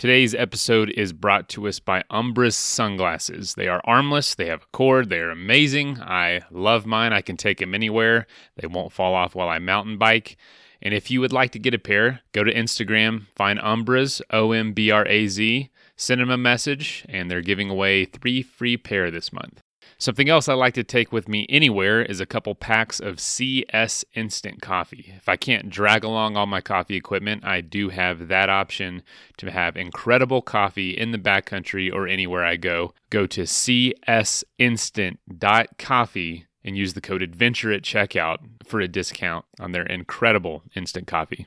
Today's episode is brought to us by Ombraz sunglasses. They are armless, they have a cord, they are amazing. I love mine. I can take them anywhere. They won't fall off while I mountain bike. And if you would like to get a pair, go to Instagram, find Ombraz, O M B R A Z, send them a message, and they're giving away three free pair this month. Something else I like to take with me anywhere is a couple packs of CS instant coffee. If I can't drag along all my coffee equipment, I do have that option to have incredible coffee in the backcountry or anywhere I go. Go to csinstant.coffee and use the code adventure at checkout for a discount on their incredible instant coffee.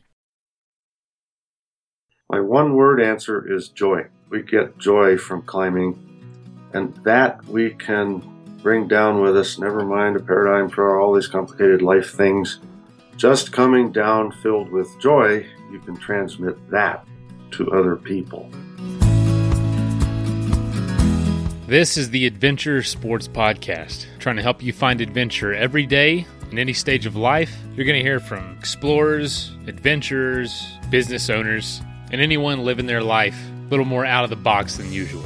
My one word answer is joy. We get joy from climbing, and that we can bring down with us, never mind a paradigm for all these complicated life things. Just coming down filled with joy, you can transmit that to other people. This is the Adventure Sports Podcast, trying to help you find adventure every day in any stage of life. You're going to hear from explorers, adventurers, business owners, and anyone living their life a little more out of the box than usual.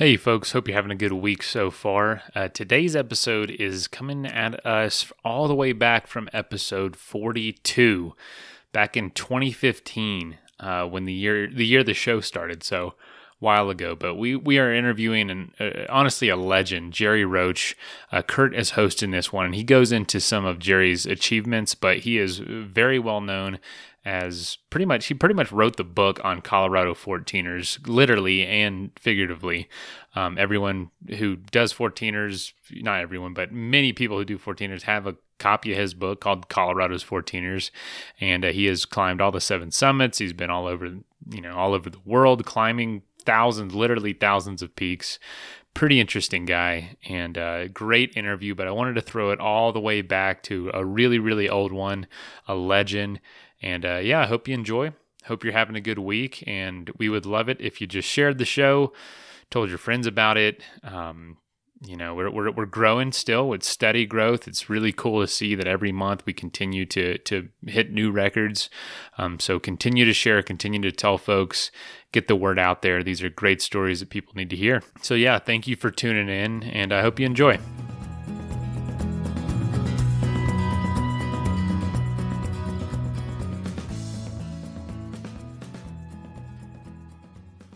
Hey, folks, hope you're having a good week so far. Uh, today's episode is coming at us all the way back from episode 42, back in 2015, uh, when the year the year the show started. So, a while ago, but we we are interviewing an uh, honestly a legend, Jerry Roach. Uh, Kurt is hosting this one, and he goes into some of Jerry's achievements, but he is very well known as pretty much he pretty much wrote the book on Colorado 14ers, literally and figuratively. Um, everyone who does 14ers, not everyone, but many people who do 14ers have a copy of his book called Colorado's 14ers, and uh, he has climbed all the seven summits. He's been all over, you know, all over the world climbing thousands, literally thousands of peaks. Pretty interesting guy and a great interview, but I wanted to throw it all the way back to a really, really old one, a legend and uh, yeah, I hope you enjoy. Hope you're having a good week. And we would love it if you just shared the show, told your friends about it. Um, you know, we're, we're, we're growing still with steady growth. It's really cool to see that every month we continue to, to hit new records. Um, so continue to share, continue to tell folks, get the word out there. These are great stories that people need to hear. So, yeah, thank you for tuning in, and I hope you enjoy.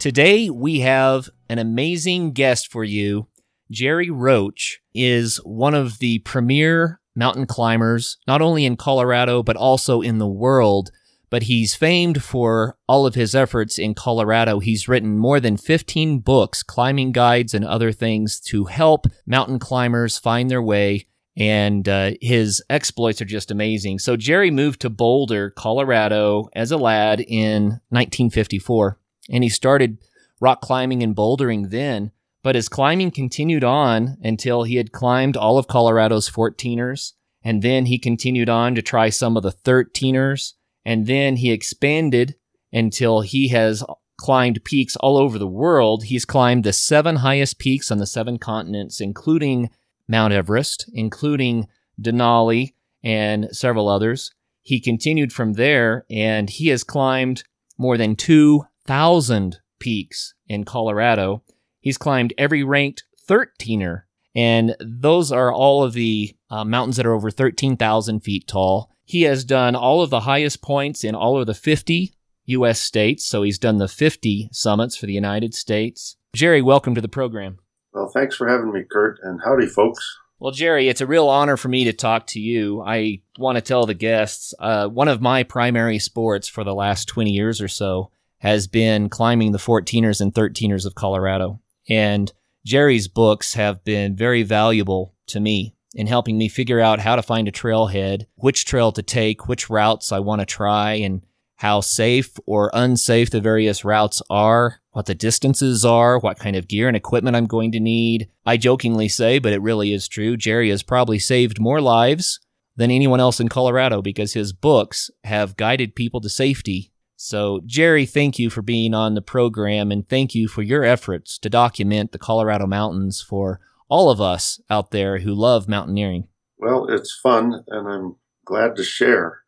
Today, we have an amazing guest for you. Jerry Roach is one of the premier mountain climbers, not only in Colorado, but also in the world. But he's famed for all of his efforts in Colorado. He's written more than 15 books, climbing guides, and other things to help mountain climbers find their way. And uh, his exploits are just amazing. So, Jerry moved to Boulder, Colorado as a lad in 1954 and he started rock climbing and bouldering then. But his climbing continued on until he had climbed all of Colorado's 14ers. And then he continued on to try some of the 13ers. And then he expanded until he has climbed peaks all over the world. He's climbed the seven highest peaks on the seven continents, including Mount Everest, including Denali, and several others. He continued from there and he has climbed more than two thousand peaks in Colorado. He's climbed every ranked 13er, and those are all of the uh, mountains that are over 13,000 feet tall. He has done all of the highest points in all of the 50 U.S. states, so he's done the 50 summits for the United States. Jerry, welcome to the program. Well, thanks for having me, Kurt, and howdy, folks. Well, Jerry, it's a real honor for me to talk to you. I want to tell the guests uh, one of my primary sports for the last 20 years or so has been climbing the 14ers and 13ers of Colorado. And Jerry's books have been very valuable to me in helping me figure out how to find a trailhead, which trail to take, which routes I want to try, and how safe or unsafe the various routes are, what the distances are, what kind of gear and equipment I'm going to need. I jokingly say, but it really is true, Jerry has probably saved more lives than anyone else in Colorado because his books have guided people to safety so, Jerry, thank you for being on the program and thank you for your efforts to document the Colorado mountains for all of us out there who love mountaineering. Well, it's fun, and I'm glad to share.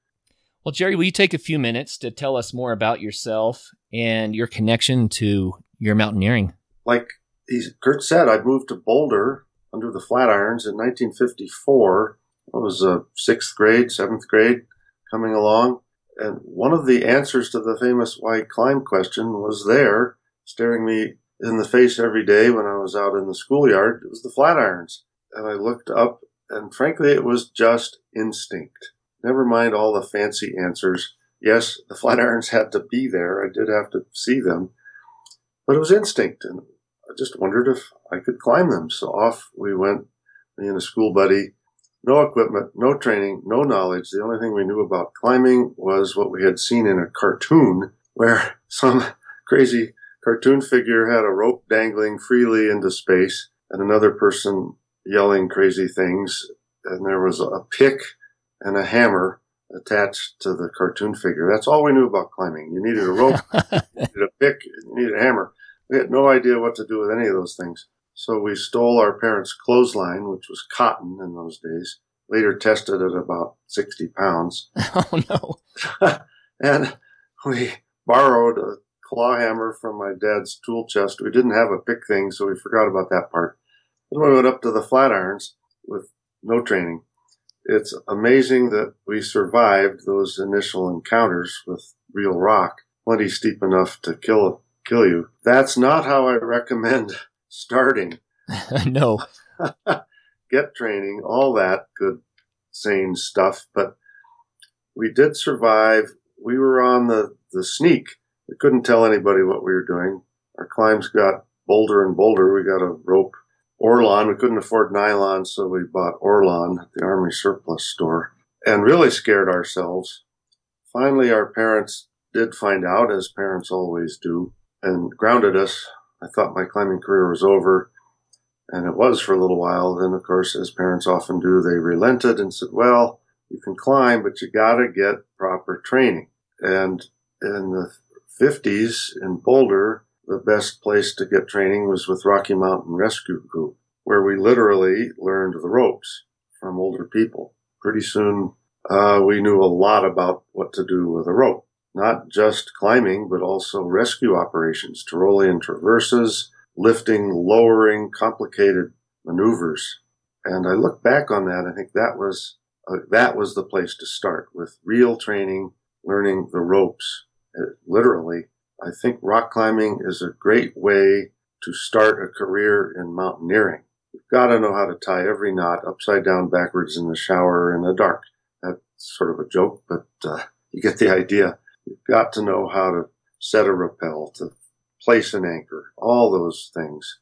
Well, Jerry, will you take a few minutes to tell us more about yourself and your connection to your mountaineering? Like Kurt said, I moved to Boulder under the Flatirons in 1954. I was a uh, sixth grade, seventh grade coming along. And one of the answers to the famous why climb question was there, staring me in the face every day when I was out in the schoolyard. It was the Flatirons. And I looked up, and frankly, it was just instinct. Never mind all the fancy answers. Yes, the Flatirons had to be there. I did have to see them. But it was instinct. And I just wondered if I could climb them. So off we went, me and a school buddy. No equipment, no training, no knowledge. The only thing we knew about climbing was what we had seen in a cartoon where some crazy cartoon figure had a rope dangling freely into space and another person yelling crazy things. And there was a pick and a hammer attached to the cartoon figure. That's all we knew about climbing. You needed a rope, you needed a pick, you needed a hammer. We had no idea what to do with any of those things. So we stole our parents' clothesline, which was cotton in those days, later tested at about 60 pounds. Oh, no. and we borrowed a claw hammer from my dad's tool chest. We didn't have a pick thing, so we forgot about that part. Then we went up to the Flatirons with no training. It's amazing that we survived those initial encounters with real rock, plenty steep enough to kill kill you. That's not how I recommend starting. no. Get training, all that good, sane stuff. But we did survive. We were on the, the sneak. We couldn't tell anybody what we were doing. Our climbs got bolder and bolder. We got a rope Orlon. We couldn't afford nylon, so we bought Orlon at the Army surplus store and really scared ourselves. Finally, our parents did find out, as parents always do, and grounded us. I thought my climbing career was over, and it was for a little while. Then, of course, as parents often do, they relented and said, Well, you can climb, but you got to get proper training. And in the 50s in Boulder, the best place to get training was with Rocky Mountain Rescue Group, where we literally learned the ropes from older people. Pretty soon, uh, we knew a lot about what to do with a rope not just climbing, but also rescue operations, Tyrolean traverses, lifting, lowering, complicated maneuvers. And I look back on that, I think that was uh, that was the place to start with real training, learning the ropes. Uh, literally, I think rock climbing is a great way to start a career in mountaineering. You've got to know how to tie every knot upside down, backwards in the shower in the dark. That's sort of a joke, but uh, you get the idea. You've got to know how to set a rappel, to place an anchor, all those things.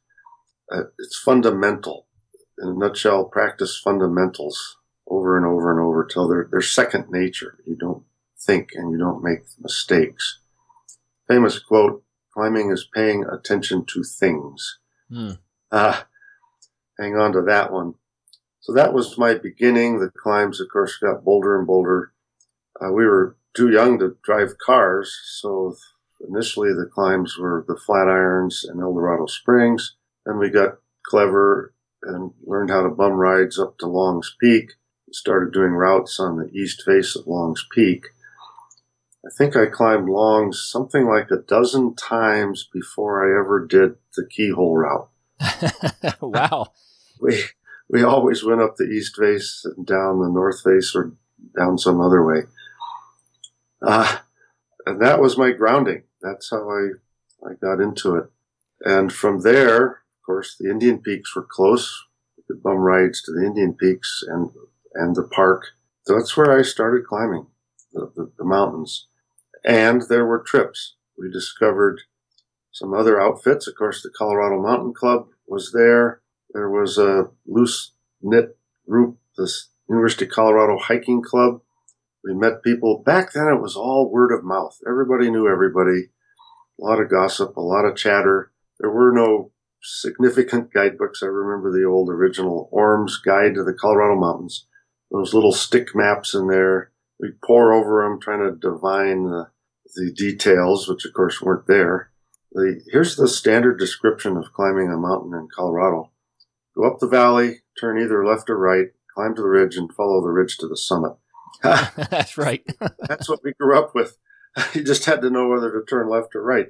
Uh, it's fundamental. In a nutshell, practice fundamentals over and over and over till they're, they're second nature. You don't think and you don't make mistakes. Famous quote, climbing is paying attention to things. Mm. Uh, hang on to that one. So that was my beginning. The climbs, of course, got bolder and bolder. Uh, we were too young to drive cars, so initially the climbs were the Flatirons and Eldorado Springs. Then we got clever and learned how to bum rides up to Long's Peak. Started doing routes on the east face of Long's Peak. I think I climbed Long's something like a dozen times before I ever did the keyhole route. wow. we we always went up the east face and down the north face or down some other way. Uh, and that was my grounding. That's how I, I got into it. And from there, of course, the Indian Peaks were close. Could bum rides to the Indian Peaks and, and the park. So that's where I started climbing the, the, the mountains. And there were trips. We discovered some other outfits. Of course, the Colorado Mountain Club was there. There was a loose knit group, the University of Colorado Hiking Club, we met people. Back then, it was all word of mouth. Everybody knew everybody. A lot of gossip, a lot of chatter. There were no significant guidebooks. I remember the old original Ormes' Guide to the Colorado Mountains. Those little stick maps in there. We pour over them, trying to divine the, the details, which of course weren't there. The, here's the standard description of climbing a mountain in Colorado. go up the valley, turn either left or right, climb to the ridge, and follow the ridge to the summit. That's right. That's what we grew up with. You just had to know whether to turn left or right,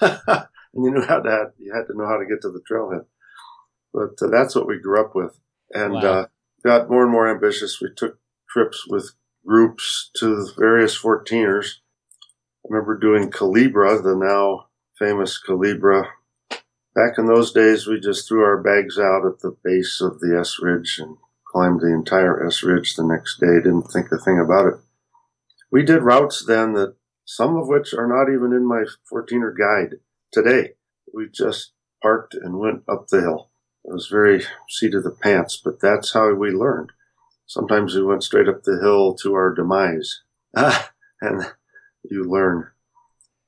and you knew how to. You had to know how to get to the trailhead. But uh, that's what we grew up with, and Wow. uh, got more and more ambitious. We took trips with groups to the various 14ers. I remember doing Calibra, the now famous Calibra. Back in those days, we just threw our bags out at the base of the S Ridge and climbed the entire S Ridge the next day. Didn't think a thing about it. We did routes then that some of which are not even in my 14er guide today. We just parked and went up the hill. It was very seat of the pants, but that's how we learned. Sometimes we went straight up the hill to our demise. Ah, and you learn.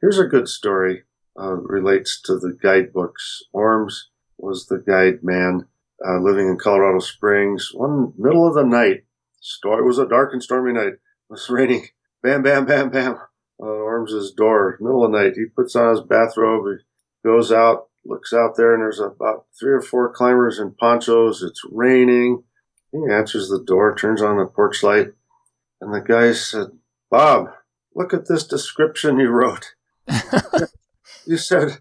Here's a good story. Uh, relates to the guidebooks. Ormes was the guide man uh, living in Colorado Springs. One middle of the night, storm, it was a dark and stormy night. It was raining. Bam, bam, bam, bam. On his door, middle of the night. He puts on his bathrobe. He goes out, looks out there, and there's about three or four climbers in ponchos. It's raining. He answers the door, turns on the porch light, and the guy said, Bob, look at this description you wrote. You said,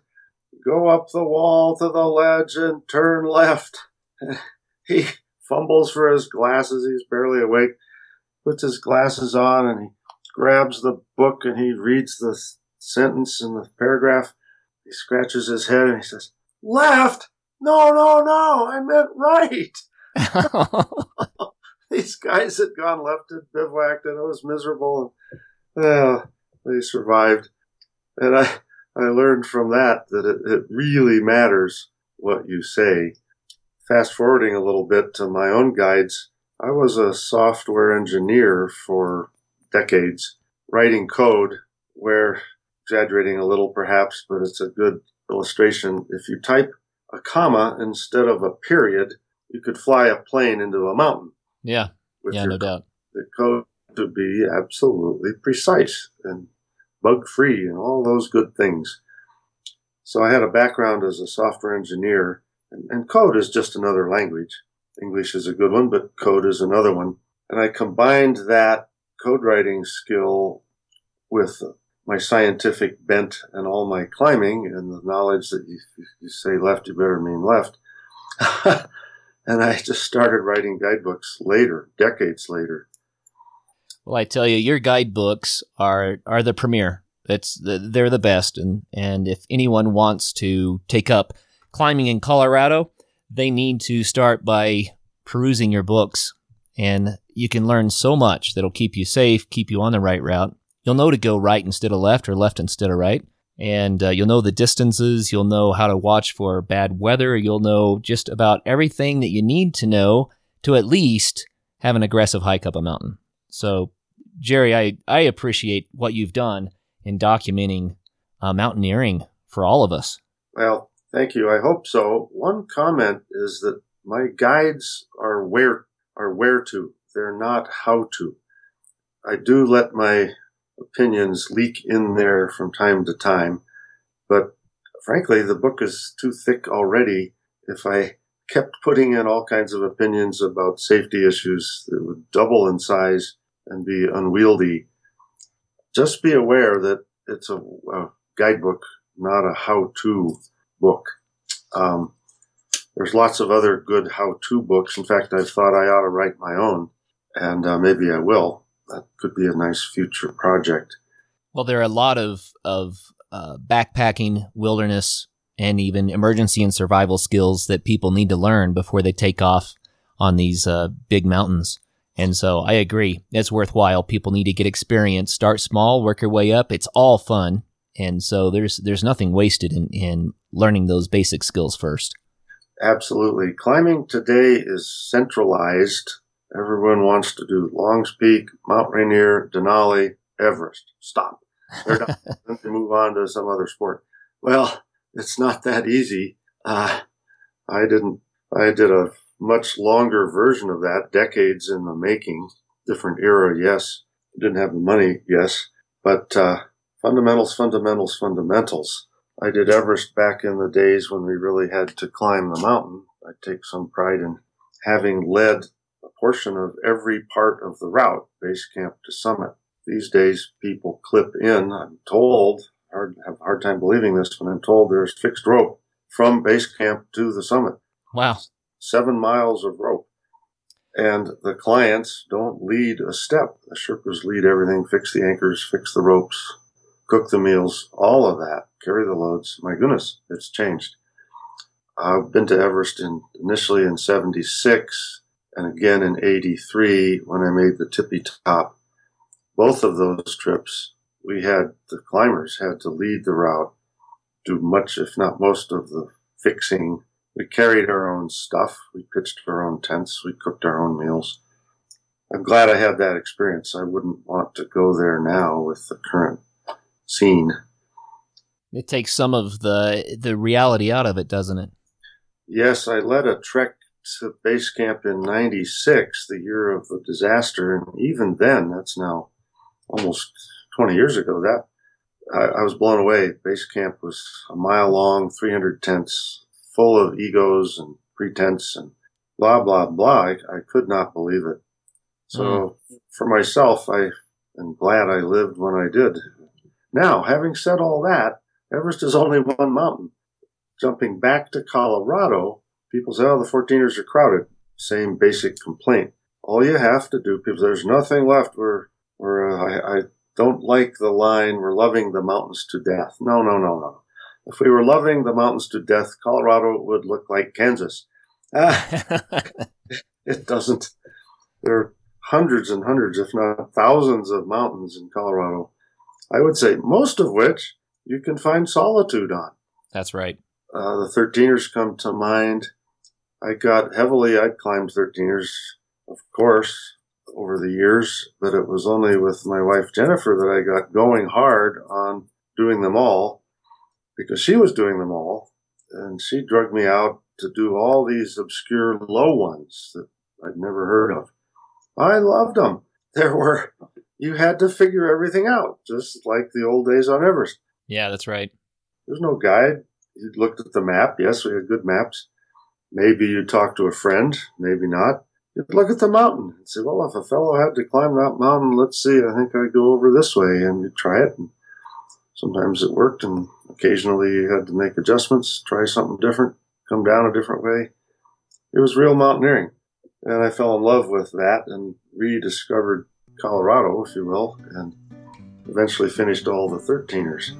go up the wall to the ledge and turn left. He fumbles for his glasses. He's barely awake. Puts his glasses on and he grabs the book and he reads the sentence in the paragraph. He scratches his head and he says, Left? No, no, no. I meant right. These guys had gone left and bivouacked and it was miserable. And uh, they survived. And I, I learned from that that it, it really matters what you say. Fast forwarding a little bit to my own guides, I was a software engineer for decades, writing code where, exaggerating a little perhaps, but it's a good illustration. If you type a comma instead of a period, you could fly a plane into a mountain yeah, with yeah, no doubt. the code to be absolutely precise and bug free and all those good things. So I had a background as a software engineer, and, and code is just another language. English is a good one, but code is another one. And I combined that code writing skill with my scientific bent and all my climbing and the knowledge that you, you say left, you better mean left. and I just started writing guidebooks later, decades later. Well, I tell you, your guidebooks are are the premier. It's the, they're the best, and and if anyone wants to take up climbing in Colorado, they need to start by perusing your books, and you can learn so much that'll keep you safe, keep you on the right route. You'll know to go right instead of left, or left instead of right, and uh, you'll know the distances. You'll know how to watch for bad weather. You'll know just about everything that you need to know to at least have an aggressive hike up a mountain. So, Jerry, I, I appreciate what you've done in documenting uh, mountaineering for all of us. Well, thank you. I hope so. One comment is that my guides are where are where to. They're not how to. I do let my opinions leak in there from time to time, but frankly, the book is too thick already. If I kept putting in all kinds of opinions about safety issues, it would double in size and be unwieldy. Just be aware that it's a, a guidebook, not a how-to book. Um, there's lots of other good how-to books. In fact, I thought I ought to write my own, and uh, maybe I will. That could be a nice future project. Well, there are a lot of of uh, backpacking, wilderness, and even emergency and survival skills that people need to learn before they take off on these uh, big mountains. And so I agree, it's worthwhile. People need to get experience. Start small, work your way up. It's all fun, and so there's there's nothing wasted in in learning those basic skills first. Absolutely. Climbing today is centralized. Everyone wants to do Longs Peak, Mount Rainier, Denali, Everest. Stop. They're done. they move on to some other sport. Well, it's not that easy. Uh, I didn't, I did a much longer version of that, decades in the making. Different era, yes. Didn't have the money, yes. But uh, fundamentals, fundamentals, fundamentals. I did Everest back in the days when we really had to climb the mountain. I take some pride in having led a portion of every part of the route, base camp to summit. These days, people clip in. I'm told, hard, have a hard time believing this, when I'm told there's fixed rope from base camp to the summit. Wow. Seven miles of rope. And the clients don't lead a step. The Sherpas lead everything, fix the anchors, fix the ropes, cook the meals, all of that, carry the loads. My goodness, it's changed. I've been to Everest in, initially in 76 and again in 83 when I made the tippy top. Both of those trips, we had the climbers had to lead the route, do much, if not most of the fixing. We carried our own stuff. We pitched our own tents. We cooked our own meals. I'm glad I had that experience. I wouldn't want to go there now with the current scene. It takes some of the the reality out of it, doesn't it? Yes, I led a trek to base camp in 96, the year of the disaster. And even then, that's now almost 20 years ago, that I, I was blown away. Base camp was a mile long, 300 tents, full of egos and pretense and blah, blah, blah. I, I could not believe it. So mm. for myself, I am glad I lived when I did. Now, having said all that, Everest is only one mountain. Jumping back to Colorado, people say, oh, the 14ers are crowded. Same basic complaint. All you have to do, people, there's nothing left. We're, we're, uh, I, I don't like the line, we're loving the mountains to death. No, no, no, no. If we were loving the mountains to death, Colorado would look like Kansas. Ah, it doesn't. There are hundreds and hundreds, if not thousands, of mountains in Colorado. I would say most of which you can find solitude on. That's right. Uh, the 13ers come to mind. I got heavily, I'd climbed 13ers, of course, over the years, but it was only with my wife Jennifer that I got going hard on doing them all because she was doing them all and she drugged me out to do all these obscure low ones that I'd never heard of. I loved them. There were, you had to figure everything out, just like the old days on Everest. Yeah, that's right. There's no guide. You looked at the map. Yes, we had good maps. Maybe you talk to a friend, maybe not. You'd look at the mountain and say, well, if a fellow had to climb that mountain, let's see, I think I'd go over this way. And you try it. And sometimes it worked, and occasionally you had to make adjustments, try something different, come down a different way. It was real mountaineering. And I fell in love with that and rediscovered Colorado, if you will, and eventually finished all the 13ers.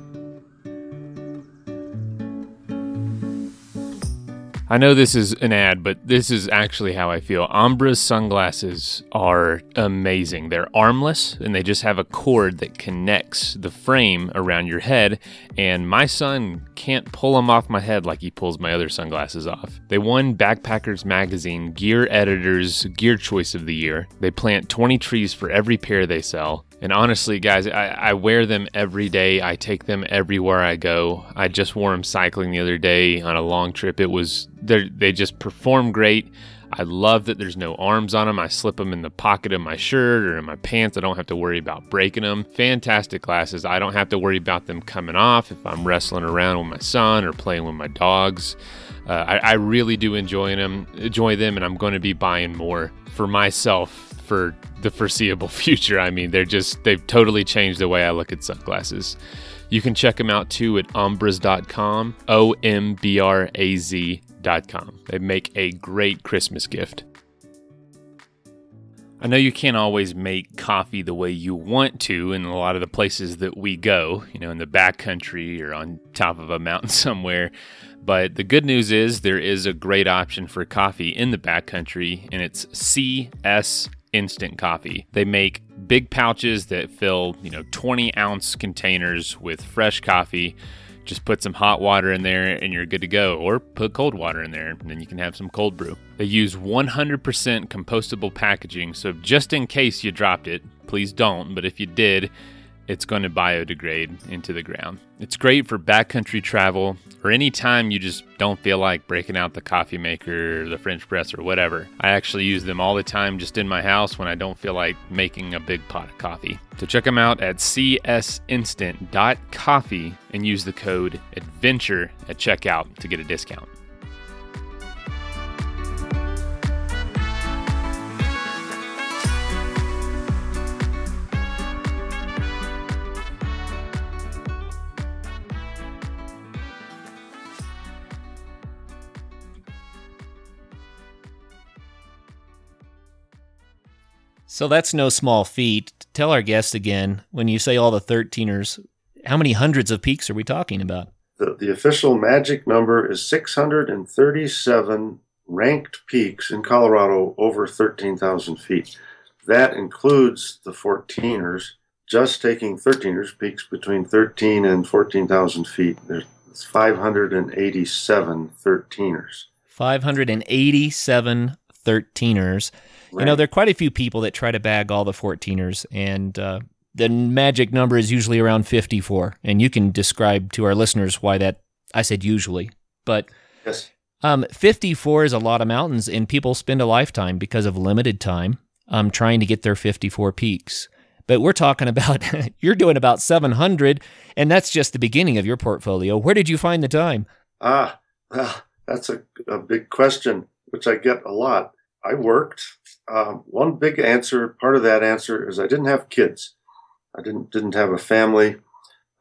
I know this is an ad, but this is actually how I feel. Ombraz sunglasses are amazing. They're armless and they just have a cord that connects the frame around your head. And my son can't pull them off my head like he pulls my other sunglasses off. They won Backpackers Magazine Gear Editor's Gear Choice of the Year. They plant 20 trees for every pair they sell. And honestly, guys, I, I, wear them every day. I take them everywhere I go. I just wore them cycling the other day on a long trip. It was they just perform great. I love that there's no arms on them. I slip them in the pocket of my shirt or in my pants. I don't have to worry about breaking them. Fantastic glasses. I don't have to worry about them coming off if I'm wrestling around with my son or playing with my dogs. Uh, I, I really do enjoy them, enjoy them, and I'm going to be buying more for myself for the foreseeable future. I mean, they're just, they've totally changed the way I look at sunglasses. You can check them out too at ombraz.com, O M B R A Z.com. They make a great Christmas gift. I know you can't always make coffee the way you want to in a lot of the places that we go, you know, in the backcountry or on top of a mountain somewhere. But the good news is there is a great option for coffee in the backcountry, and it's CS instant coffee. They make big pouches that fill, you know, 20 ounce containers with fresh coffee. Just put some hot water in there and you're good to go, or put cold water in there and then you can have some cold brew. They use 100% compostable packaging, so just in case you dropped it, please don't, but if you did, it's going to biodegrade into the ground. It's great for backcountry travel or any time you just don't feel like breaking out the coffee maker or the French press or whatever. I actually use them all the time just in my house when I don't feel like making a big pot of coffee. So check them out at csinstant.coffee and use the code ADVENTURE at checkout to get a discount. So that's no small feat. Tell our guests again, when you say all the 13ers, how many hundreds of peaks are we talking about? The, the official magic number is 637 ranked peaks in Colorado over 13,000 feet. That includes the 14ers, just taking 13ers, peaks between 13 and 14,000 feet. There's 587 13ers. 587 13ers. Right. You know, there are quite a few people that try to bag all the 14ers, and uh, the magic number is usually around 54. And you can describe to our listeners why that, I said usually, but yes. um, 54 is a lot of mountains, and people spend a lifetime because of limited time um, trying to get their 54 peaks. But we're talking about, you're doing about 700, and that's just the beginning of your portfolio. Where did you find the time? Ah, well, that's a, a big question, which I get a lot. I worked. Um, one big answer, part of that answer is I didn't have kids. I didn't didn't have a family.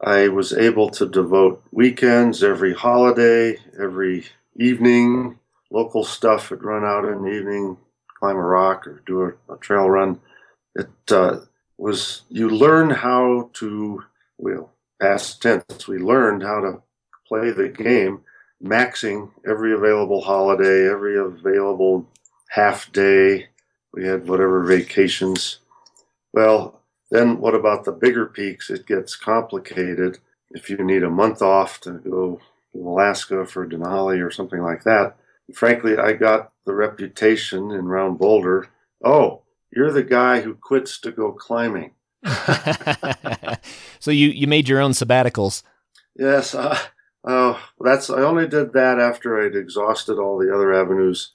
I was able to devote weekends, every holiday, every evening, local stuff. I'd run out in the evening, climb a rock or do a, a trail run. It uh, was you learn how to well past tense. We learned how to play the game, maxing every available holiday, every available half day. We had whatever vacations. Well, then what about the bigger peaks? It gets complicated. If you need a month off to go to Alaska for Denali or something like that. Frankly, I got the reputation in Round Boulder. Oh, you're the guy who quits to go climbing. so you you made your own sabbaticals. Yes. Uh, uh, that's I only did that after I'd exhausted all the other avenues.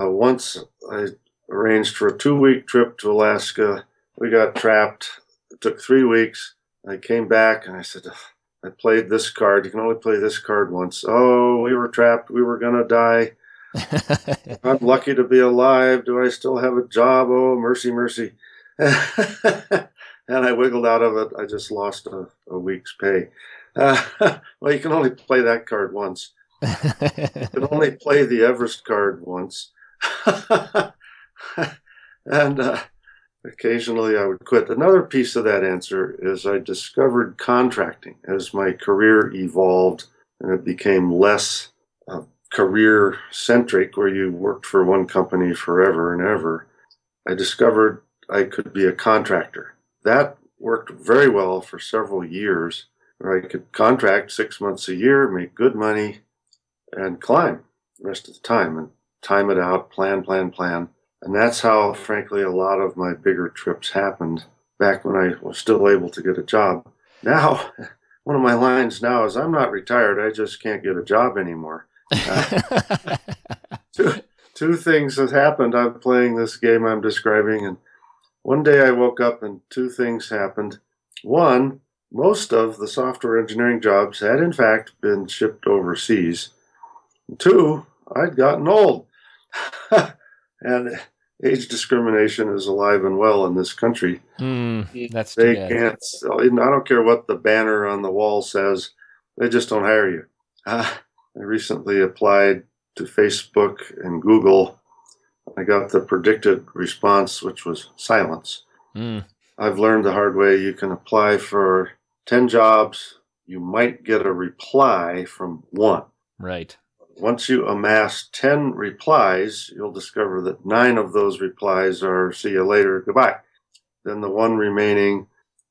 Uh, once I arranged for a two week trip to Alaska. We got trapped. It took three weeks. I came back and I said, I played this card. You can only play this card once. Oh, we were trapped. We were going to die. I'm lucky to be alive. Do I still have a job? Oh, mercy, mercy. and I wiggled out of it. I just lost a, a week's pay. Uh, well, you can only play that card once. you can only play the Everest card once. and uh, occasionally I would quit. Another piece of that answer is I discovered contracting as my career evolved and it became less uh, career centric, where you worked for one company forever and ever. I discovered I could be a contractor. That worked very well for several years, where I could contract six months a year, make good money, and climb the rest of the time and time it out, plan, plan, plan. And that's how, frankly, a lot of my bigger trips happened back when I was still able to get a job. Now, one of my lines now is I'm not retired, I just can't get a job anymore. Uh, two, two things have happened. I'm playing this game I'm describing, and one day I woke up and two things happened. One, most of the software engineering jobs had in fact been shipped overseas. Two, I'd gotten old. and age discrimination is alive and well in this country. Mm, that's they can't. I don't care what the banner on the wall says. They just don't hire you. Uh, I recently applied to Facebook and Google. I got the predicted response, which was silence. Mm. I've learned the hard way. You can apply for ten jobs. You might get a reply from one. Right. Once you amass 10 replies, you'll discover that nine of those replies are see you later, goodbye. Then the one remaining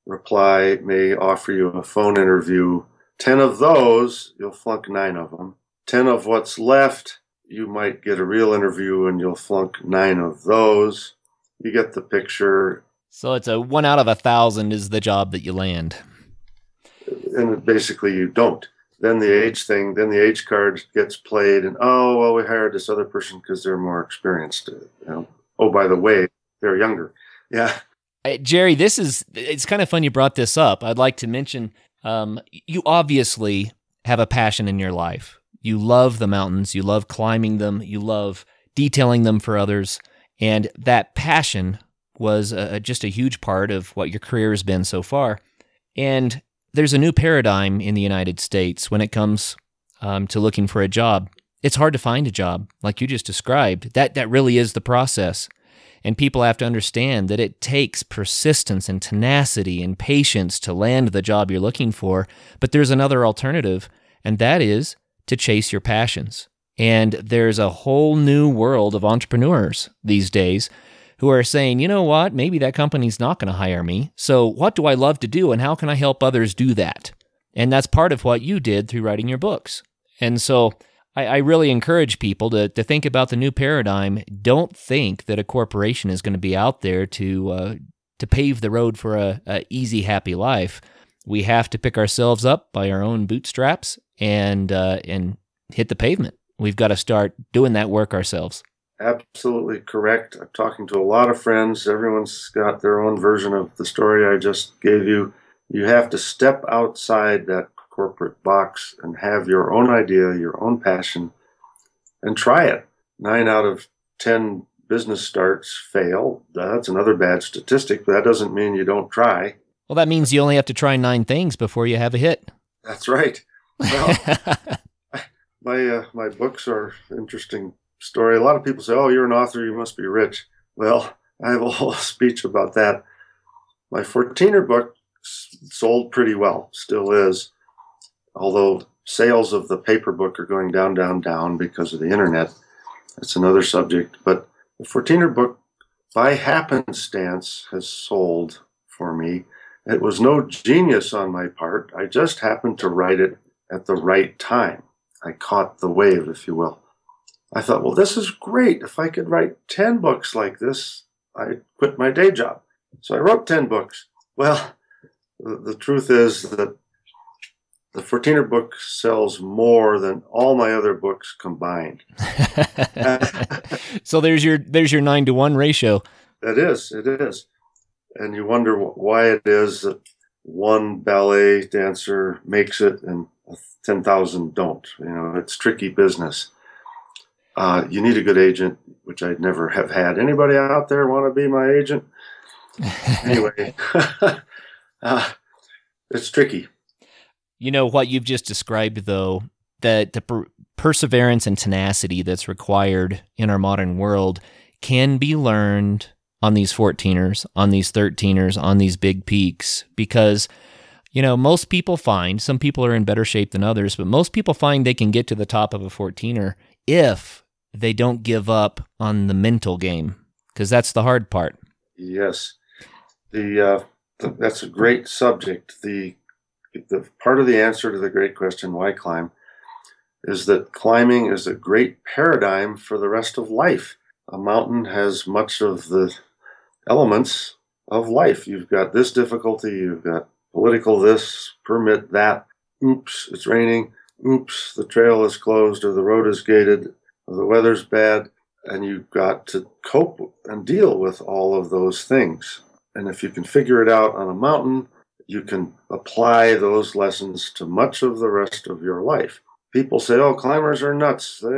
reply may offer you a phone interview. 10 of those, you'll flunk nine of them. 10 of what's left, you might get a real interview and you'll flunk nine of those. You get the picture. So it's a one out of a thousand is the job that you land. And basically, you don't then the age thing, then the age card gets played, and oh well, we hired this other person because they're more experienced. You know? Oh, by the way, they're younger. Yeah. Jerry, this is it's kind of fun you brought this up. I'd like to mention um, you obviously have a passion in your life. You love the mountains, you love climbing them, you love detailing them for others, and that passion was uh, just a huge part of what your career has been so far. And there's a new paradigm in the United States when it comes um, to looking for a job. It's hard to find a job, like you just described. That that really is the process. And people have to understand that it takes persistence and tenacity and patience to land the job you're looking for. But there's another alternative, and that is to chase your passions. And there's a whole new world of entrepreneurs these days who are saying, you know what, maybe that company's not going to hire me. So, what do I love to do, and how can I help others do that? And that's part of what you did through writing your books. And so, I, I really encourage people to, to think about the new paradigm. Don't think that a corporation is going to be out there to uh, to pave the road for a, a easy, happy life. We have to pick ourselves up by our own bootstraps and uh, and hit the pavement. We've got to start doing that work ourselves. Absolutely correct. I'm talking to a lot of friends. Everyone's got their own version of the story I just gave you. You have to step outside that corporate box and have your own idea, your own passion, and try it. Nine out of 10 business starts fail. That's another bad statistic, but that doesn't mean you don't try. Well, that means you only have to try nine things before you have a hit. That's right. Well, my uh, my books are interesting story. A lot of people say, "Oh, you're an author, you must be rich." Well, I have a whole speech about that. My 14er book sold pretty well, still is, although sales of the paper book are going down, down, down because of the internet. That's another subject. But the 14er book, by happenstance, has sold for me. It was no genius on my part. I just happened to write it at the right time. I caught the wave, if you will. I thought, well, this is great. If I could write 10 books like this, I'd quit my day job. So I wrote 10 books. Well, the, the truth is that the 14er book sells more than all my other books combined. so there's your there's your 9 to 1 ratio. It is. It is. And you wonder why it is that one ballet dancer makes it and 10,000 don't. You know, it's tricky business. Uh, you need a good agent, which I'd never have had. Anybody out there want to be my agent? anyway, uh, it's tricky. You know what you've just described, though, that the per- perseverance and tenacity that's required in our modern world can be learned on these 14ers, on these 13ers, on these big peaks, because you know, most people find, some people are in better shape than others, but most people find they can get to the top of a 14er if they don't give up on the mental game, because that's the hard part. Yes. The, uh, the, that's a great subject. The, the part of the answer to the great question, why climb, is that climbing is a great paradigm for the rest of life. A mountain has much of the elements of life. You've got this difficulty, you've got political this, permit that. Oops, it's raining. Oops, the trail is closed or the road is gated or the weather's bad. And you've got to cope and deal with all of those things. And if you can figure it out on a mountain, you can apply those lessons to much of the rest of your life. People say, oh, climbers are nuts. They,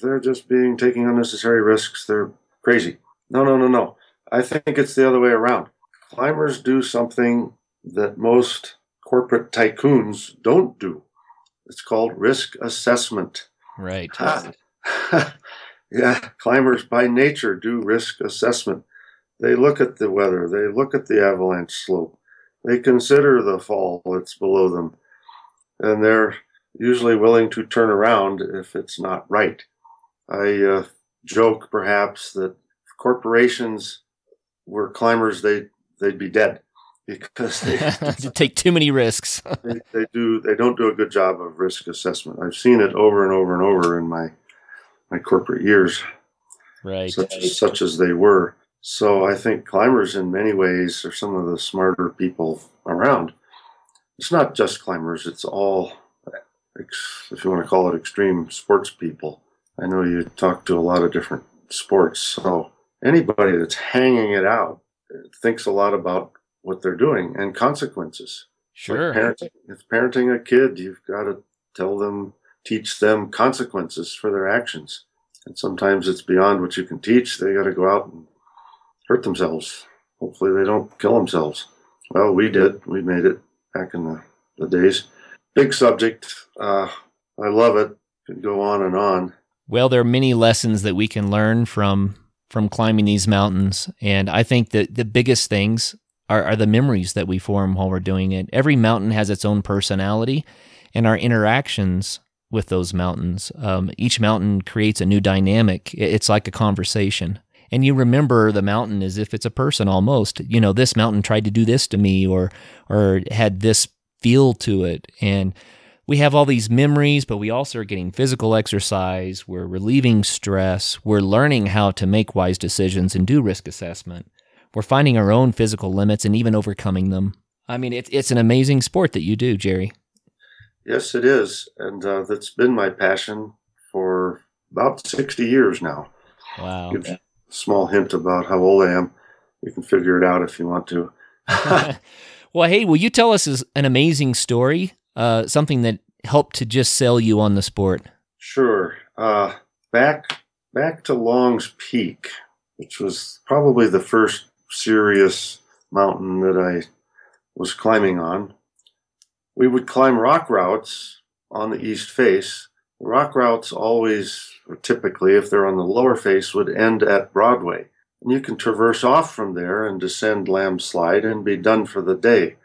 they're just being taking unnecessary risks. They're crazy. No, no, no, no. I think it's the other way around. Climbers do something that most corporate tycoons don't do. It's called risk assessment. Right. yeah, climbers by nature do risk assessment. They look at the weather, they look at the avalanche slope, they consider the fall that's below them, and they're usually willing to turn around if it's not right. I uh, joke perhaps that corporations were climbers, they they'd be dead because they take too many risks. they, they, do. They don't do a good job of risk assessment. I've seen it over and over and over in my my corporate years, right? Such as, such as they were. So I think climbers, in many ways, are some of the smarter people around. It's not just climbers; it's all, if you want to call it, extreme sports people. I know you talk to a lot of different sports, so anybody that's hanging it out thinks a lot about what they're doing and consequences. Sure. Like parenting, if parenting a kid, you've got to tell them, teach them consequences for their actions. And sometimes it's beyond what you can teach. They got to go out and hurt themselves. Hopefully, they don't kill themselves. Well, we did. We made it back in the, the days. Big subject. Uh, I love it. Could go on and on. Well, there are many lessons that we can learn from from climbing these mountains. And I think that the biggest things are, are the memories that we form while we're doing it. Every mountain has its own personality, and our interactions with those mountains. Um, each mountain creates a new dynamic. It's like a conversation. And you remember the mountain as if it's a person almost. You know, this mountain tried to do this to me or or had this feel to it. And we have all these memories, but we also are getting physical exercise. We're relieving stress. We're learning how to make wise decisions and do risk assessment. We're finding our own physical limits and even overcoming them. I mean, it's it's an amazing sport that you do, Gerry. Yes, it is. And uh, that's been my passion for about 60 years now. Wow. Give a small hint about how old I am. You can figure it out if you want to. well, hey, will you tell us an amazing story uh, something that helped to just sell you on the sport? Sure. Uh, back back to Long's Peak, which was probably the first serious mountain that I was climbing on. We would climb rock routes on the east face. Rock routes always, or typically, if they're on the lower face, would end at Broadway. And you can traverse off from there and descend Lamb Slide and be done for the day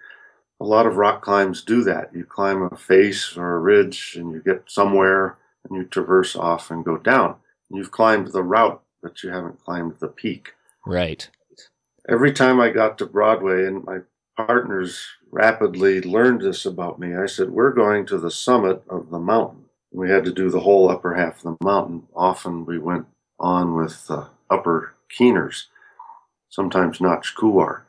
a lot of rock climbs do that. You climb a face or a ridge and you get somewhere and you traverse off and go down. You've climbed the route, but you haven't climbed the peak. Right. Every time I got to Broadway and my partners rapidly learned this about me, I said, We're going to the summit of the mountain. We had to do the whole upper half of the mountain. Often we went on with the upper Kieners, sometimes Notch Couloir.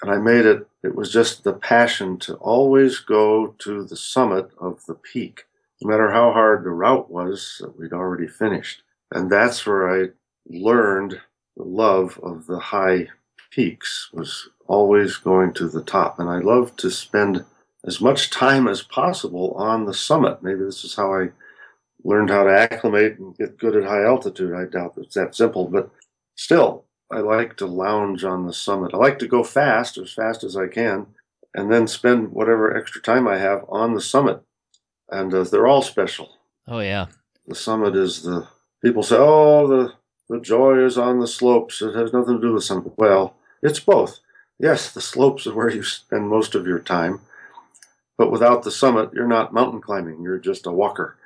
And I made it it was just the passion to always go to the summit of the peak, no matter how hard the route was that we'd already finished. And that's where I learned the love of the high peaks was always going to the top. And I love to spend as much time as possible on the summit. Maybe this is how I learned how to acclimate and get good at high altitude. I doubt it's that simple, but still, I like to lounge on the summit. I like to go fast, as fast as I can, and then spend whatever extra time I have on the summit. And uh, they're all special. Oh yeah. The summit is the people say, "Oh, the the joy is on the slopes. It has nothing to do with summit." Well, it's both. Yes, the slopes are where you spend most of your time, but without the summit, you're not mountain climbing. You're just a walker,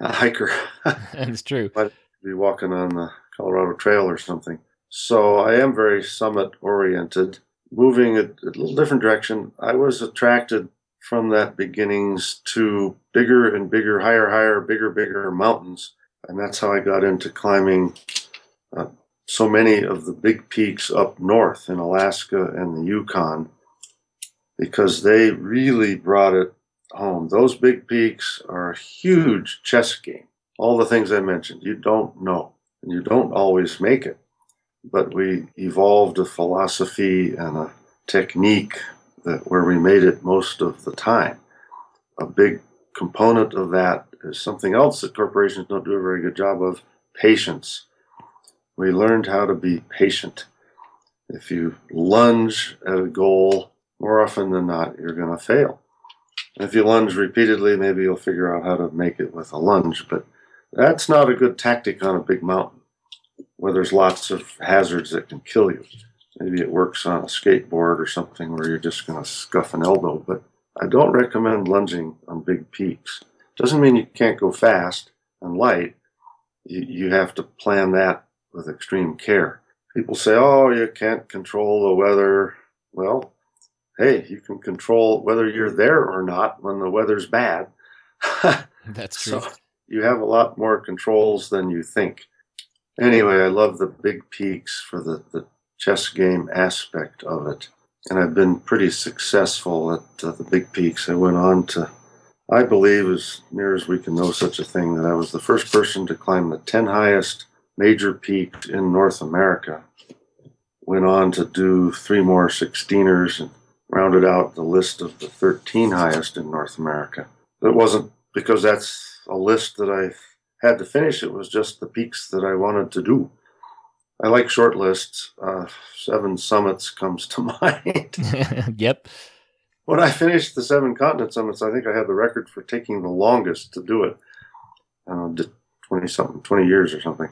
a hiker. That's true. But be walking on the Colorado Trail or something. So I am very summit oriented, moving a, a little different direction. I was attracted from that beginnings to bigger and bigger, higher, higher, bigger, bigger mountains. And that's how I got into climbing uh, so many of the big peaks up north in Alaska and the Yukon because they really brought it home. Those big peaks are a huge chess game. All the things I mentioned, you don't know, and you don't always make it but we evolved a philosophy and a technique that where we made it most of the time. A big component of that is something else that corporations don't do a very good job of patience. We learned how to be patient. If you lunge at a goal, more often than not, you're going to fail. If you lunge repeatedly, maybe you'll figure out how to make it with a lunge, but that's not a good tactic on a big mountain where there's lots of hazards that can kill you. Maybe it works on a skateboard or something where you're just going to scuff an elbow, but I don't recommend lunging on big peaks. Doesn't mean you can't go fast and light. You, you have to plan that with extreme care. People say, oh, you can't control the weather. Well, hey, you can control whether you're there or not when the weather's bad. That's true. So you have a lot more controls than you think anyway, I love the big peaks for the, the chess game aspect of it. And I've been pretty successful at uh, the big peaks. I went on to, I believe, as near as we can know such a thing, that I was the first person to climb the 10 highest major peaks in North America. Went on to do three more 16ers and rounded out the list of the 13 highest in North America. It wasn't because that's a list that I had to finish. It was just the peaks that I wanted to do. I like short lists. Uh, seven summits comes to mind. yep. When I finished the seven continent summits, I think I had the record for taking the longest to do it. Uh, 20 something, 20 years or something.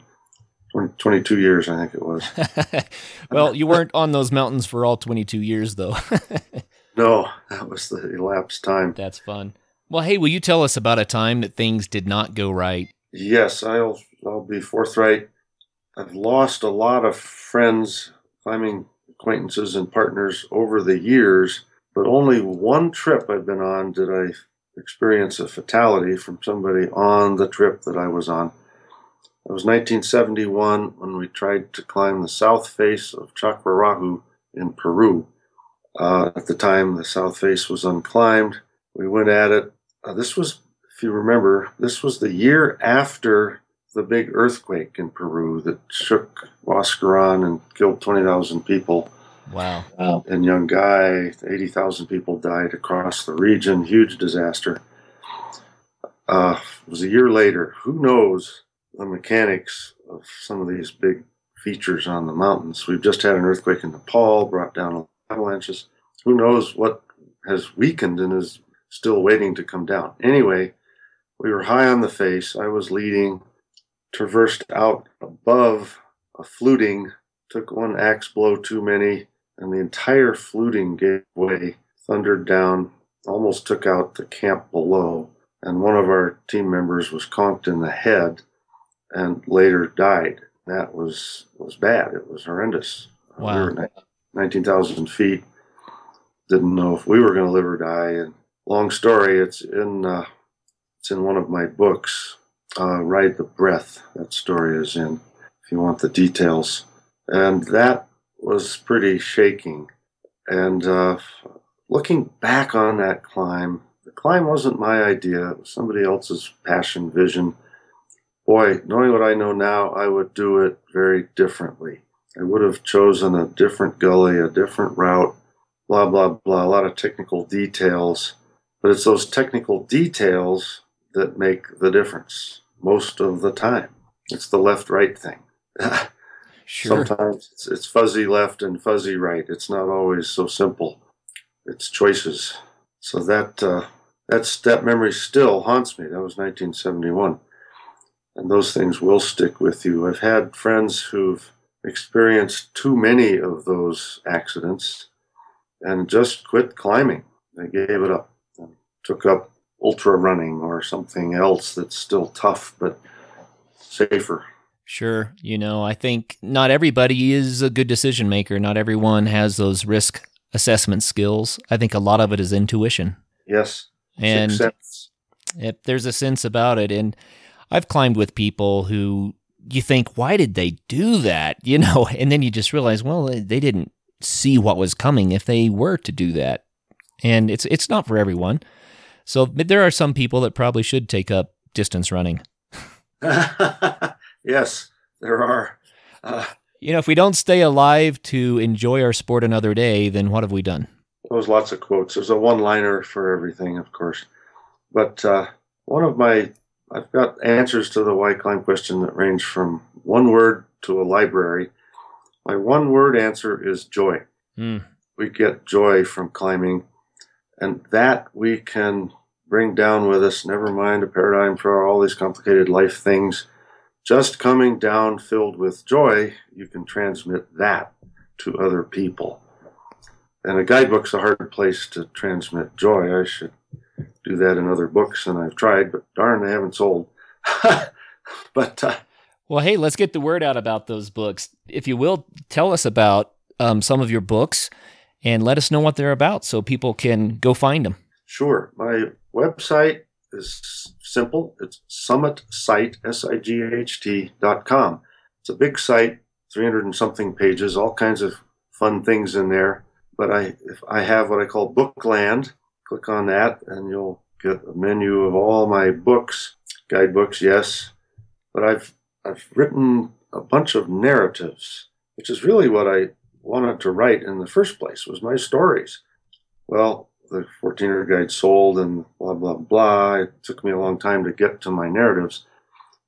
20, 22 years, I think it was. well, you weren't on those mountains for all 22 years, though. no, that was the elapsed time. That's fun. Well, hey, will you tell us about a time that things did not go right? Yes, I'll I'll be forthright. I've lost a lot of friends, climbing acquaintances and partners over the years, but only one trip I've been on did I experience a fatality from somebody on the trip that I was on. It was 1971 when we tried to climb the south face of Chacraraju in Peru. Uh, at the time, the south face was unclimbed. We went at it. Uh, this was, if you remember, this was the year after the big earthquake in Peru that shook Huascaran and killed 20,000 people. Wow. wow. And Yungay, 80,000 people died across the region. Huge disaster. Uh, it was a year later. Who knows the mechanics of some of these big features on the mountains? We've just had an earthquake in Nepal, brought down avalanches. Who knows what has weakened and is still waiting to come down? Anyway, we were high on the face. I was leading, traversed out above a fluting, took one axe blow too many, and the entire fluting gave way, thundered down, almost took out the camp below. And one of our team members was conked in the head and later died. That was was bad. It was horrendous. Wow. We were 19,000 feet. Didn't know if we were going to live or die. And long story. It's in uh, it's in one of my books. Uh, Ride the Breath. That story is in. If you want the details, and that was pretty shaking. And uh, looking back on that climb, the climb wasn't my idea, it was somebody else's passion, vision. Boy, knowing what I know now, I would do it very differently. I would have chosen a different gully, a different route, blah, blah, blah, a lot of technical details. But it's those technical details that make the difference most of the time. It's the left right thing. Sure. Sometimes it's, it's fuzzy left and fuzzy right. It's not always so simple. It's choices. So that uh, that's that memory still haunts me. That was 1971, and those things will stick with you. I've had friends who've experienced too many of those accidents and just quit climbing. They gave it up and took up ultra running or something else that's still tough but safer. Sure. You know, I think not everybody is a good decision maker. Not everyone has those risk assessment skills. I think a lot of it is intuition. Yes. And if there's a sense about it. And I've climbed with people who you think, why did they do that? You know, and then you just realize, well, they didn't see what was coming if they were to do that. And it's it's not for everyone. So there are some people that probably should take up distance running. Yes, there are. Uh, you know, if we don't stay alive to enjoy our sport another day, then what have we done? There's lots of quotes. There's a one-liner for everything, of course. But uh, one of my, I've got answers to the why climb question that range from one word to a library. My one-word answer is joy. Mm. We get joy from climbing, and that we can bring down with us. Never mind a paradigm for all these complicated life things just coming down filled with joy, you can transmit that to other people. And a guidebook's a hard place to transmit joy. I should do that in other books, and I've tried, but darn, they haven't sold. but uh, well, hey, let's get the word out about those books. If you will, tell us about um, some of your books and let us know what they're about so people can go find them. Sure. My website is simple. It's summitsight, S-I-G-H-T dot com. It's a big site, 300 and something pages, all kinds of fun things in there. But I, if I have what I call Bookland, click on that and you'll get a menu of all my books, guidebooks, yes. But I've, I've written a bunch of narratives, which is really what I wanted to write in the first place, was my stories. Well, the 14er guide sold and blah, blah, blah. It took me a long time to get to my narratives.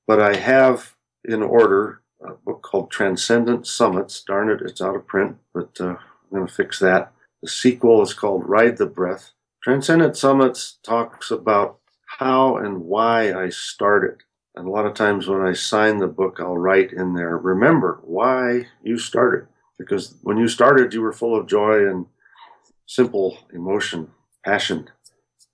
But I have in order a book called Transcendent Summits. Darn it, it's out of print, but uh, I'm going to fix that. The sequel is called Ride the Breath. Transcendent Summits talks about how and why I started. And a lot of times when I sign the book, I'll write in there, remember why you started. Because when you started, you were full of joy and simple emotion, passion.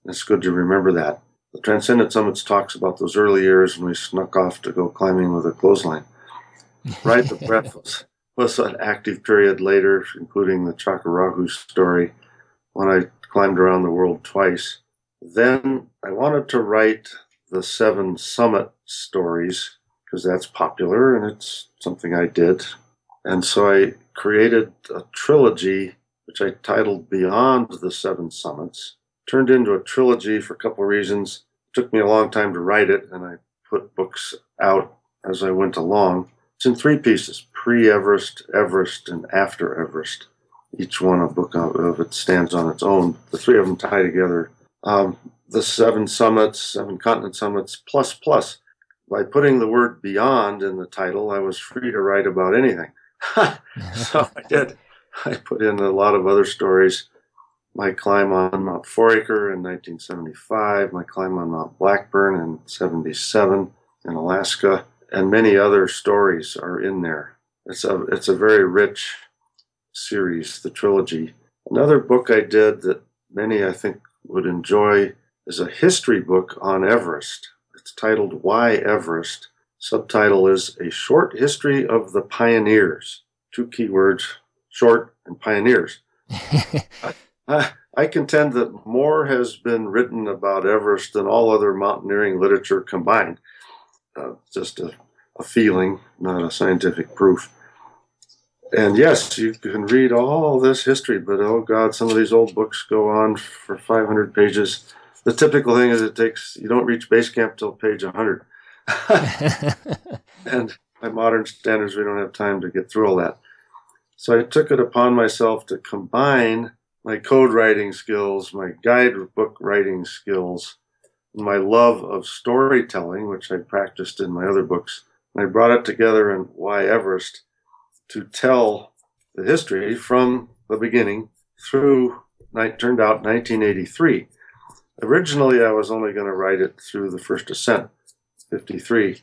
It's good to remember that. The Transcendent Summits talks about those early years when we snuck off to go climbing with a clothesline. Ride the Breath was, was an active period later, including the Chacraraju story, when I climbed around the world twice. Then I wanted to write the seven summit stories because that's popular and it's something I did. And so I created a trilogy which I titled Beyond the Seven Summits. Turned into a trilogy for a couple of reasons. It took me a long time to write it, and I put books out as I went along. It's in three pieces pre Everest, Everest, and after Everest. Each one a book of it stands on its own. The three of them tie together. Um, the seven summits, seven continent summits, plus, plus. By putting the word beyond in the title, I was free to write about anything. so I did. I put in a lot of other stories. My climb on Mount Foraker in 1975, my climb on Mount Blackburn in 77 in Alaska, and many other stories are in there. It's a, it's a very rich series, the trilogy. Another book I did that many I think would enjoy is a history book on Everest. It's titled Why Everest. Subtitle is A Short History of the Pioneers. Two keywords short, and pioneers. I, I, contend that more has been written about Everest than all other mountaineering literature combined. Uh, just a, a feeling, not a scientific proof. And yes, you can read all this history, but oh God, some of these old books go on for 500 pages. The typical thing is it takes, you don't reach base camp till page 100. and by modern standards, we don't have time to get through all that. So I took it upon myself to combine my code writing skills, my guidebook writing skills, my love of storytelling, which I practiced in my other books. And I brought it together in Why Everest to tell the history from the beginning through, it turned out, 1983. Originally, I was only going to write it through the first ascent, 53.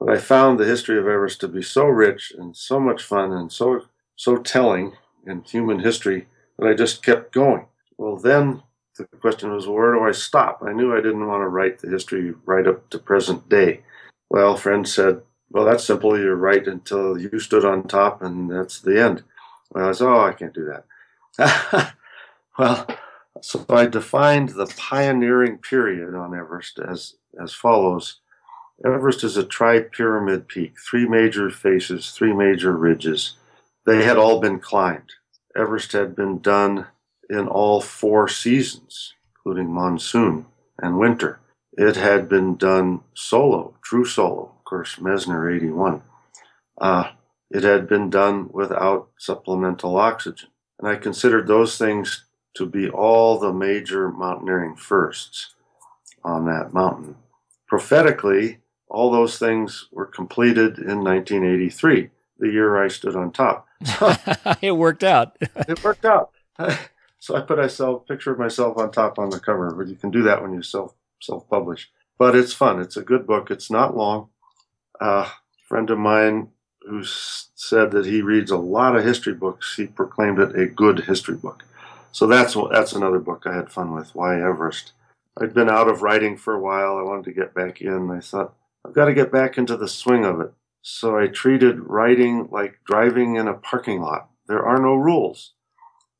But I found the history of Everest to be so rich and so much fun and so so telling in human history that I just kept going. Well, then the question was, where do I stop? I knew I didn't want to write the history right up to present day. Well, friends said, well, that's simple. You're right until you stood on top, and that's the end. Well, I said, oh, I can't do that. well, so I defined the pioneering period on Everest as, as follows. Everest is a tri-pyramid peak, three major faces, three major ridges. They had all been climbed. Everest had been done in all four seasons, including monsoon and winter. It had been done solo, true solo, course, Messner 81. Uh, it had been done without supplemental oxygen. And I considered those things to be all the major mountaineering firsts on that mountain. Prophetically, all those things were completed in 1983, the year I stood on top. it worked out. it worked out. so I put myself picture of myself on top on the cover, but you can do that when you self self publish. But it's fun. It's a good book. It's not long. A friend of mine who said that he reads a lot of history books. He proclaimed it a good history book. So that's that's another book I had fun with. Why Everest? I'd been out of writing for a while. I wanted to get back in. I thought I've got to get back into the swing of it. So I treated writing like driving in a parking lot. There are no rules.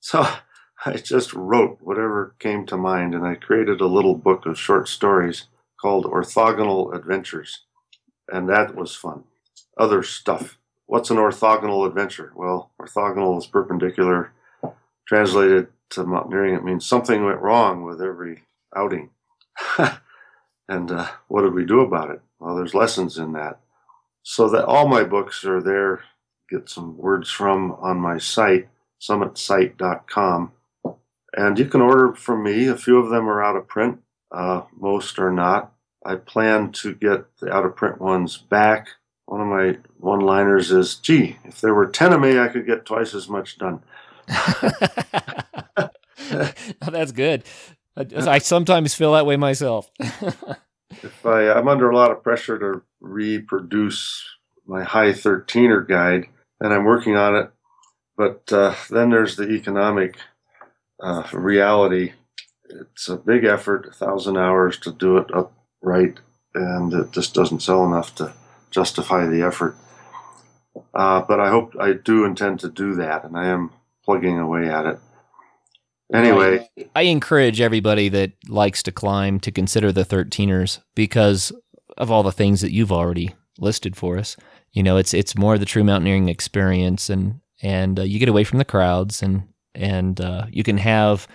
So I just wrote whatever came to mind and I created a little book of short stories called Orthogonal Adventures. And that was fun. Other stuff. What's an orthogonal adventure? Well, orthogonal is perpendicular. Translated to mountaineering, it means something went wrong with every outing. and uh, what did we do about it? Well, there's lessons in that so that all my books are there. Get some words from on my site, summitsite.com. And you can order from me. A few of them are out of print, uh, most are not. I plan to get the out of print ones back. One of my one liners is, gee, if there were 10 of me, I could get twice as much done. That's good. I sometimes feel that way myself. if I, I'm under a lot of pressure to reproduce my high 13er guide, and I'm working on it. But uh, then there's the economic uh, reality. It's a big effort, a thousand hours to do it upright, and it just doesn't sell enough to justify the effort. Uh, but I hope I do intend to do that, and I am plugging away at it. Anyway, I, I encourage everybody that likes to climb to consider the 13ers because of all the things that you've already listed for us. You know, it's it's more the true mountaineering experience, and and uh, you get away from the crowds, and and uh, you can have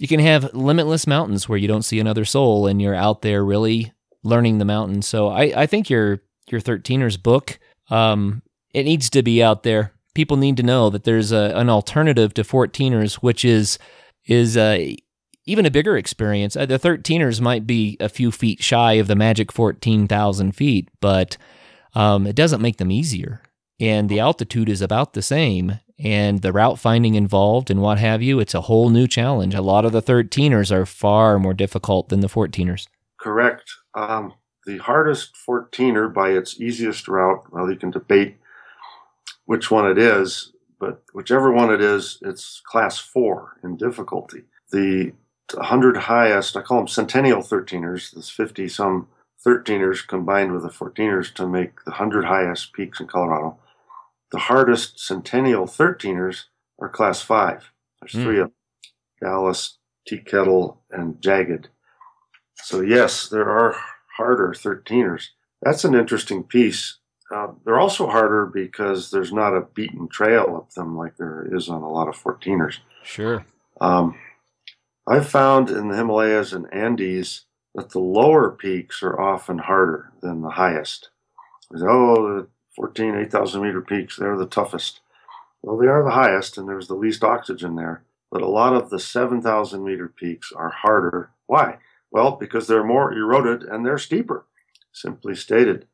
you can have limitless mountains where you don't see another soul, and you're out there really learning the mountain. So I I think your your 13ers book um, it needs to be out there. People need to know that there's a, an alternative to 14ers, which is is uh, even a bigger experience. Uh, the 13ers might be a few feet shy of the magic 14,000 feet, but um, it doesn't make them easier. And the altitude is about the same. And the route finding involved and what have you, it's a whole new challenge. A lot of the 13ers are far more difficult than the 14ers. Correct. Um, the hardest 14er by its easiest route, well, you can debate which one it is, but whichever one it is, it's class four in difficulty. The 100 highest, I call them centennial 13ers, this 50 some 13ers combined with the 14ers to make the 100 highest peaks in Colorado. The hardest centennial 13ers are class five. There's mm. three of them Dallas, Teakettle, and Jagged. So, yes, there are harder 13ers. That's an interesting piece uh, they're also harder because there's not a beaten trail up them like there is on a lot of 14ers. Sure. Um, I've found in the Himalayas and Andes that the lower peaks are often harder than the highest. Oh, the 14, 8,000 meter peaks, they're the toughest. Well, they are the highest, and there's the least oxygen there. But a lot of the 7,000 meter peaks are harder. Why? Well, because they're more eroded and they're steeper, simply stated.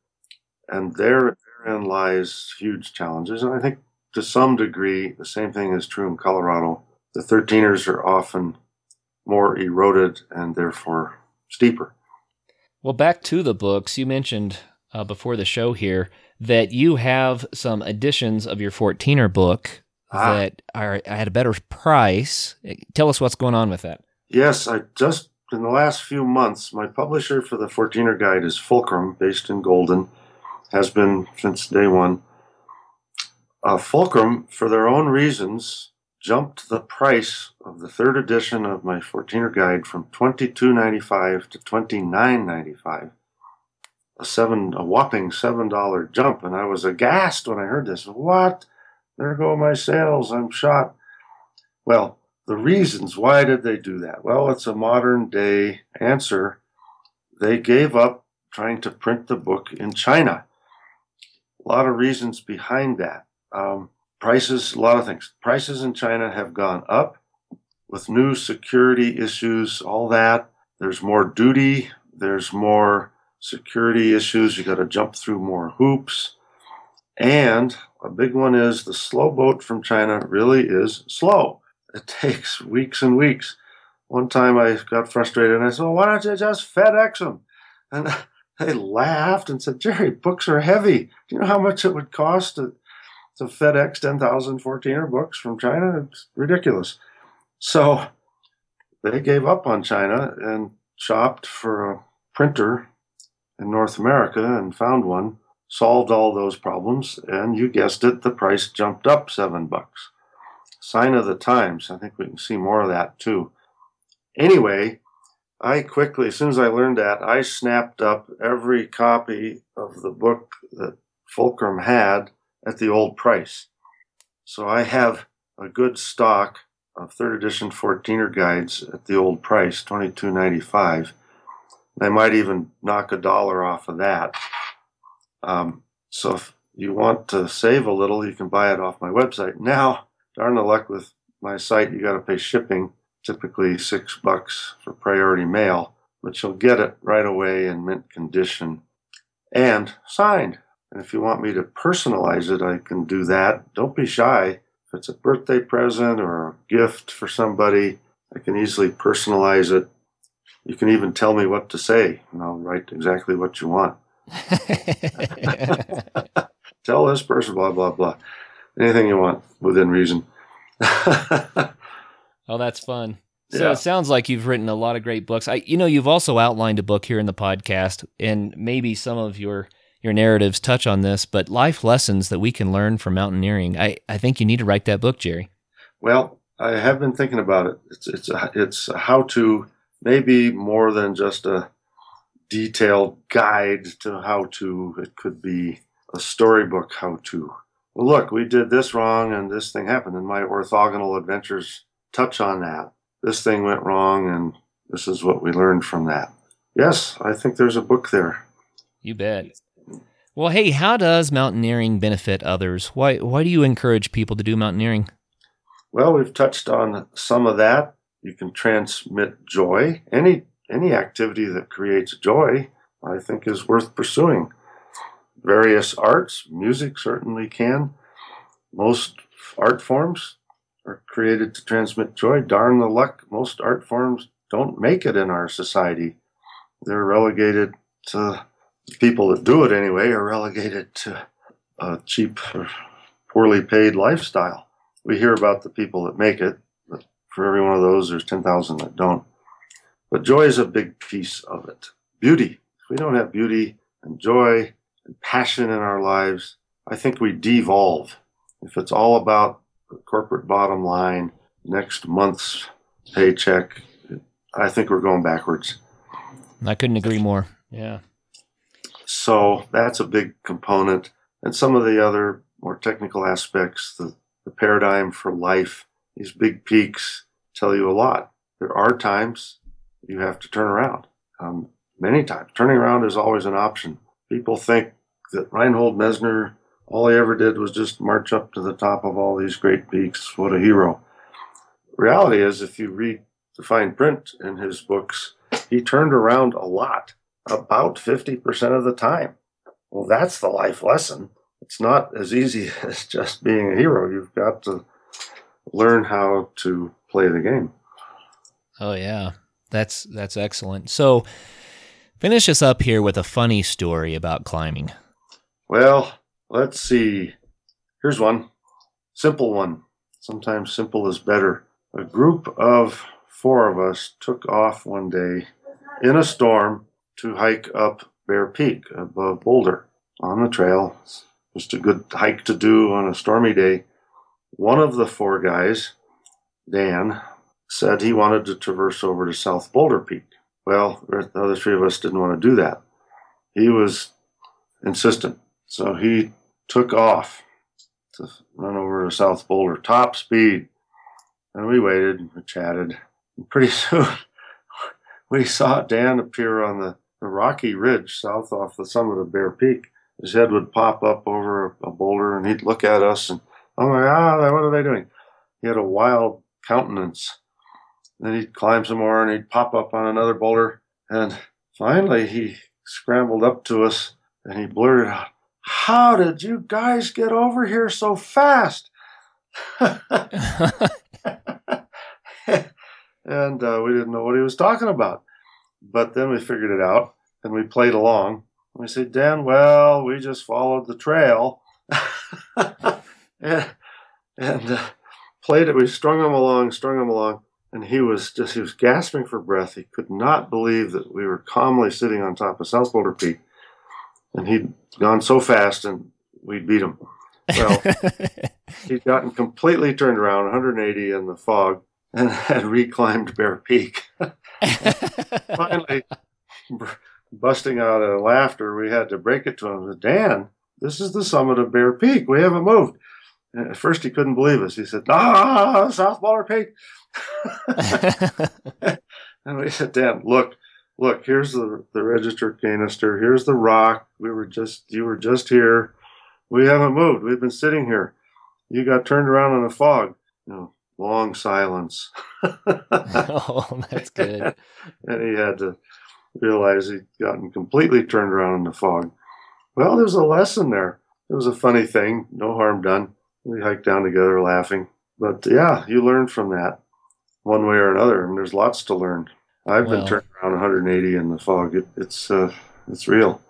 And there, therein lies huge challenges. And I think to some degree, the same thing is true in Colorado. The 13ers are often more eroded and therefore steeper. Well, back to the books, you mentioned uh, before the show here that you have some editions of your 14er book ah. that are at a better price. Tell us what's going on with that. Yes, I just in the last few months, my publisher for the 14er guide is Fulcrum, based in Golden has been since day one. Uh, Fulcrum, for their own reasons, jumped the price of the third edition of my 14er guide from $22.95 to $29.95. A seven, a whopping seven dollar jump, and I was aghast when I heard this. What? There go my sales. I'm shot. Well, the reasons why did they do that? Well, it's a modern day answer. They gave up trying to print the book in China a lot of reasons behind that. Um, prices, a lot of things. Prices in China have gone up with new security issues, all that. There's more duty, there's more security issues. You got to jump through more hoops. And a big one is the slow boat from China really is slow. It takes weeks and weeks. One time I got frustrated and I said, well, why don't you just FedEx them? And they laughed and said, Gerry, books are heavy. Do you know how much it would cost to, to FedEx 10,000 14er books from China? It's ridiculous. So they gave up on China and shopped for a printer in North America and found one, solved all those problems, and you guessed it, the price jumped up seven bucks. Sign of the times. I think we can see more of that too. Anyway, I quickly, as soon as I learned that, I snapped up every copy of the book that Fulcrum had at the old price. So I have a good stock of third edition 14er guides at the old price, $22.95. I might even knock a dollar off of that. Um, so if you want to save a little, you can buy it off my website. Now, darn the luck with my site, you got to pay shipping typically six bucks for priority mail, but you'll get it right away in mint condition and signed. And if you want me to personalize it, I can do that. Don't be shy. If it's a birthday present or a gift for somebody, I can easily personalize it. You can even tell me what to say, and I'll write exactly what you want. tell this person, blah, blah, blah. Anything you want within reason. oh, that's fun. So Yeah. it sounds like you've written a lot of great books. I, you know, you've also outlined a book here in the podcast, and maybe some of your your narratives touch on this, but life lessons that we can learn from mountaineering. I, I think you need to write that book, Gerry. Well, I have been thinking about it. It's it's a, it's a how to, maybe more than just a detailed guide to how to. It could be a storybook how to. Well, look, we did this wrong and this thing happened, and my orthogonal adventures touch on that. This thing went wrong, and this is what we learned from that. Yes, I think there's a book there. You bet. Well, hey, how does mountaineering benefit others? Why why do you encourage people to do mountaineering? Well, we've touched on some of that. You can transmit joy. Any any activity that creates joy, I think, is worth pursuing. Various arts, music certainly can. Most art forms are created to transmit joy. Darn the luck, most art forms don't make it in our society. They're relegated to people that do it anyway, are relegated to a cheap, or poorly paid lifestyle we hear about the people that make it, for every one of those, there's 10,000 that don't. But joy is a big piece of it. Beauty. If we don't have beauty and joy and passion in our lives, I think we devolve. If it's all about the corporate bottom line, next month's paycheck, I think we're going backwards. I couldn't agree more. Yeah. So that's a big component. And some of the other more technical aspects, the, the paradigm for life, these big peaks tell you a lot. There are times you have to turn around. Um, many times. Turning around is always an option. People think that Reinhold Messner, all he ever did was just march up to the top of all these great peaks. What a hero. Reality is, if you read the fine print in his books, he turned around a lot about 50% of the time. Well, that's the life lesson. It's not as easy as just being a hero. You've got to learn how to play the game. Oh yeah. That's that's excellent. So finish us up here with a funny story about climbing. Well, let's see. Here's one. Simple one. Sometimes simple is better. A group of four of us took off one day in a storm to hike up Bear Peak above Boulder on the trail. It's just a good hike to do on a stormy day. One of the four guys, Dan, said he wanted to traverse over to South Boulder Peak. Well, the other three of us didn't want to do that. He was insistent. So he took off to run over to South Boulder, top speed. And we waited and chatted. And pretty soon we saw Dan appear on the, the rocky ridge south off the summit of Bear Peak. His head would pop up over a boulder and he'd look at us and, oh my God, what are they doing? He had a wild countenance. Then he'd climb some more and he'd pop up on another boulder. And finally he scrambled up to us and he blurted out, How did you guys get over here so fast? and uh, we didn't know what he was talking about. But then we figured it out and we played along. We said, Dan, well, we just followed the trail and, and uh, played it. We strung him along, strung him along. And he was just, he was gasping for breath. He could not believe that we were calmly sitting on top of South Boulder Peak. And he'd gone so fast and we'd beat him. Well, he'd gotten completely turned around 180 in the fog and had reclimbed Bear Peak. Finally, busting out of laughter, we had to break it to him. Dan, this is the summit of Bear Peak. We haven't moved. And at first, he couldn't believe us. He said, Ah, South Boulder Peak. and we said, Dan, look, look, here's the, the register canister. Here's the rock. We were just, you were just here. We haven't moved. We've been sitting here. You got turned around in a fog. You know, long silence. oh, that's good. and he had to realize he'd gotten completely turned around in the fog. Well, there's a lesson there. It was a funny thing, no harm done. We hiked down together laughing. But yeah, you learn from that one way or another. I mean, there's lots to learn. I've Well. been turned around 180 in the fog. It, it's uh, it's real.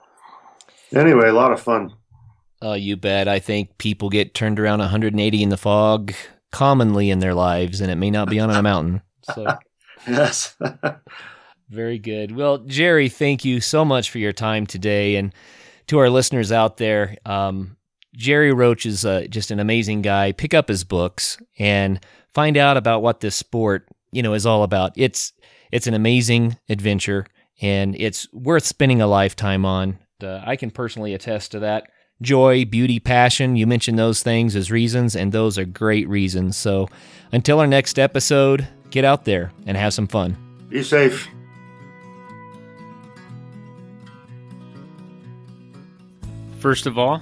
Anyway, a lot of fun. Oh, you bet. I think people get turned around 180 in the fog commonly in their lives, and it may not be on a mountain. So Yes. very good. Well, Gerry, thank you so much for your time today, and to our listeners out there. Um, Gerry Roach is uh, just an amazing guy. Pick up his books and find out about what this sport, you know, is all about. It's it's an amazing adventure, and it's worth spending a lifetime on. Uh, I can personally attest to that. Joy, beauty, passion. You mentioned those things as reasons, and those are great reasons. So, until our next episode, get out there and have some fun. Be safe. First of all,